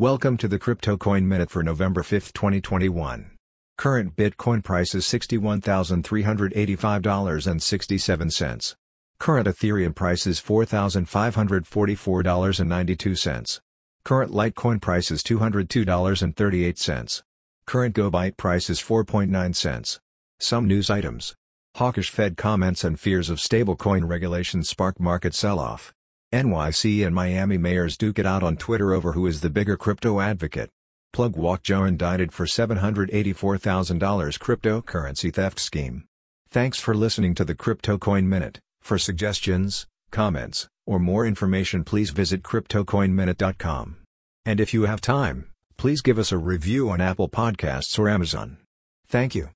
Welcome to the Crypto Coin Minute for November 5, 2021. Current Bitcoin price is $61,385.67. Current Ethereum price is $4,544.92. Current Litecoin price is $202.38. Current GoByte price is 4.9 cents. Some news items. Hawkish Fed comments and fears of stablecoin regulation spark market sell-off. NYC and Miami mayors duke it out on Twitter over who is the bigger crypto advocate. Plug Walk Joe indicted for $784,000 cryptocurrency theft scheme. Thanks for listening to the Crypto Coin Minute. For suggestions, comments, or more information please visit CryptoCoinMinute.com. And if you have time, please give us a review on Apple Podcasts or Amazon. Thank you.